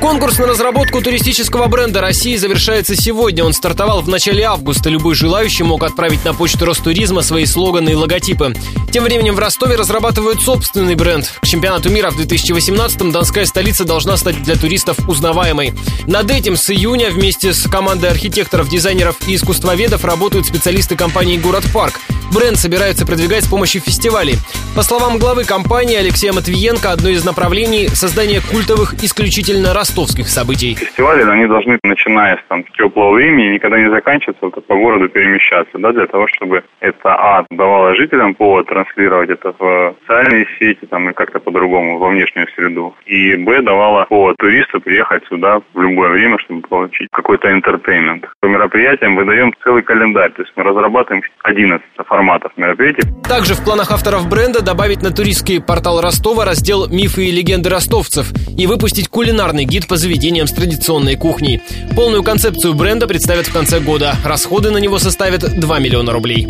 Конкурс на разработку туристического бренда России завершается сегодня. Он стартовал в начале августа. Любой желающий мог отправить на почту Ростуризма свои слоганы и логотипы. Тем временем в Ростове разрабатывают собственный бренд. К чемпионату мира в 2018-м Донская столица должна стать для туристов узнаваемой. Над этим с июня вместе с командой архитекторов, дизайнеров и искусствоведов работают специалисты компании «Город Парк». Бренд собираются продвигать с помощью фестивалей. По словам главы компании Алексея Матвиенко, одно из направлений – создание культовых исключительно ростовских событий. Фестивали, они должны, начиная с там, теплого времени, никогда не заканчиваться, вот, по городу перемещаться, да, для того, чтобы это, а, давало жителям повод транслировать это в социальные сети, там, и как-то по-другому, во внешнюю среду, и, б, давало повод туристу приехать сюда в любое время, чтобы получить какой-то entertainment. По мероприятиям выдаем целый календарь, то есть мы разрабатываем 11 форматов мероприятий. Также в планах авторов бренда добавить на туристский портал Ростова раздел «Мифы и легенды ростовцев» и выпустить кулинарный гид по заведениям с традиционной кухней. Полную концепцию бренда представят в конце года. Расходы на него составят 2 миллиона рублей.